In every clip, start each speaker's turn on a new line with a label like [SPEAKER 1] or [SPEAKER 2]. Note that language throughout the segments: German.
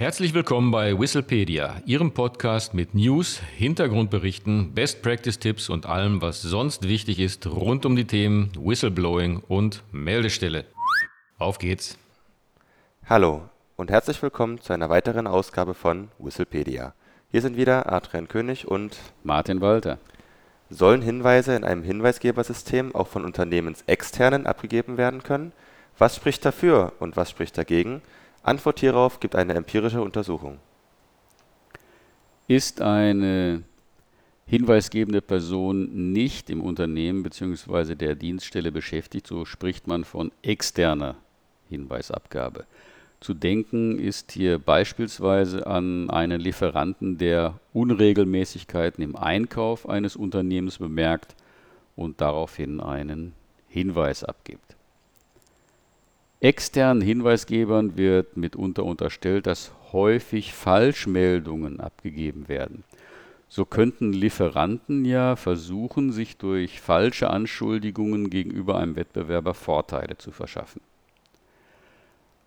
[SPEAKER 1] Herzlich willkommen bei Whistlepedia, Ihrem Podcast mit News, Hintergrundberichten, Best Practice Tipps und allem, was sonst wichtig ist rund um die Themen Whistleblowing und Meldestelle. Auf geht's!
[SPEAKER 2] Hallo und herzlich willkommen zu einer weiteren Ausgabe von Whistlepedia. Hier sind wieder Adrian König und
[SPEAKER 3] Martin Walter.
[SPEAKER 2] Sollen Hinweise in einem Hinweisgebersystem auch von Unternehmensexternen abgegeben werden können? Was spricht dafür und was spricht dagegen? Antwort hierauf gibt eine empirische Untersuchung.
[SPEAKER 3] Ist eine hinweisgebende Person nicht im Unternehmen bzw. der Dienststelle beschäftigt, so spricht man von externer Hinweisabgabe. Zu denken ist hier beispielsweise an einen Lieferanten, der Unregelmäßigkeiten im Einkauf eines Unternehmens bemerkt und daraufhin einen Hinweis abgibt. Externen Hinweisgebern wird mitunter unterstellt, dass häufig Falschmeldungen abgegeben werden. So könnten Lieferanten ja versuchen, sich durch falsche Anschuldigungen gegenüber einem Wettbewerber Vorteile zu verschaffen.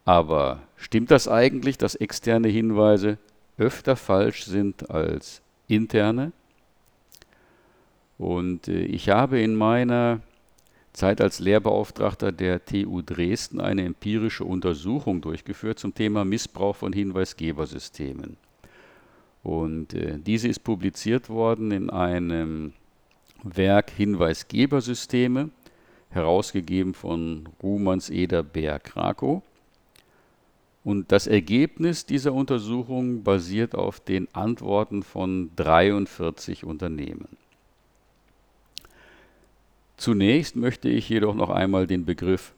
[SPEAKER 3] Aber stimmt das eigentlich, dass externe Hinweise öfter falsch sind als interne? Und äh, ich habe in meiner Zeit als Lehrbeauftragter der TU Dresden eine empirische Untersuchung durchgeführt zum Thema Missbrauch von Hinweisgebersystemen. Und äh, diese ist publiziert worden in einem Werk Hinweisgebersysteme, herausgegeben von Rumans Eder Bär Krakow. Und das Ergebnis dieser Untersuchung basiert auf den Antworten von 43 Unternehmen. Zunächst möchte ich jedoch noch einmal den Begriff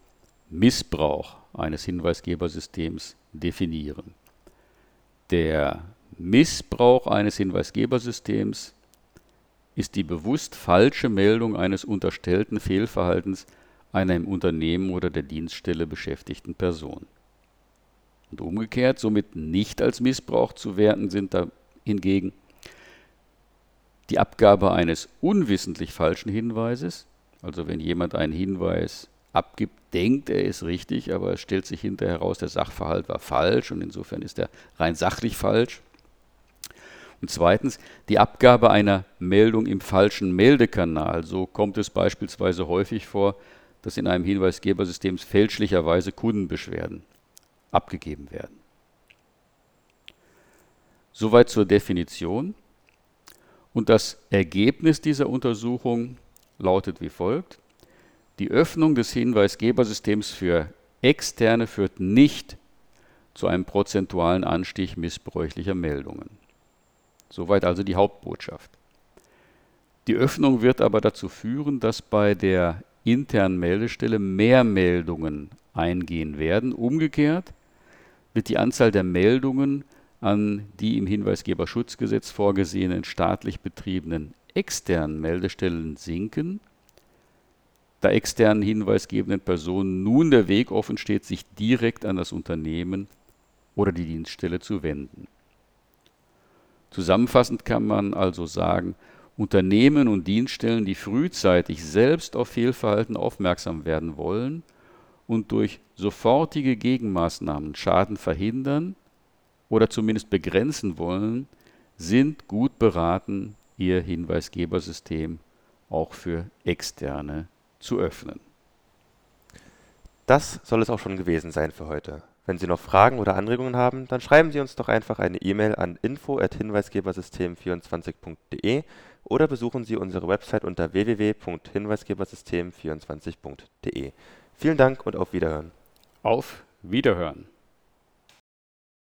[SPEAKER 3] Missbrauch eines Hinweisgebersystems definieren. Der Missbrauch eines Hinweisgebersystems ist die bewusst falsche Meldung eines unterstellten Fehlverhaltens einer im Unternehmen oder der Dienststelle beschäftigten Person. Und umgekehrt somit nicht als Missbrauch zu werten sind da hingegen die Abgabe eines unwissentlich falschen Hinweises also wenn jemand einen Hinweis abgibt, denkt, er ist richtig, aber es stellt sich hinterher heraus, der Sachverhalt war falsch und insofern ist er rein sachlich falsch. Und zweitens die Abgabe einer Meldung im falschen Meldekanal. So kommt es beispielsweise häufig vor, dass in einem Hinweisgebersystem fälschlicherweise Kundenbeschwerden abgegeben werden. Soweit zur Definition. Und das Ergebnis dieser Untersuchung lautet wie folgt. Die Öffnung des Hinweisgebersystems für Externe führt nicht zu einem prozentualen Anstieg missbräuchlicher Meldungen. Soweit also die Hauptbotschaft. Die Öffnung wird aber dazu führen, dass bei der internen Meldestelle mehr Meldungen eingehen werden. Umgekehrt wird die Anzahl der Meldungen an die im Hinweisgeberschutzgesetz vorgesehenen staatlich betriebenen externen Meldestellen sinken, da externen hinweisgebenden Personen nun der Weg offen steht, sich direkt an das Unternehmen oder die Dienststelle zu wenden. Zusammenfassend kann man also sagen, Unternehmen und Dienststellen, die frühzeitig selbst auf Fehlverhalten aufmerksam werden wollen und durch sofortige Gegenmaßnahmen Schaden verhindern oder zumindest begrenzen wollen, sind gut beraten, Ihr Hinweisgebersystem auch für Externe zu öffnen.
[SPEAKER 2] Das soll es auch schon gewesen sein für heute. Wenn Sie noch Fragen oder Anregungen haben, dann schreiben Sie uns doch einfach eine E-Mail an info@hinweisgebersystem24.de oder besuchen Sie unsere Website unter www.hinweisgebersystem24.de. Vielen Dank und auf Wiederhören.
[SPEAKER 3] Auf Wiederhören.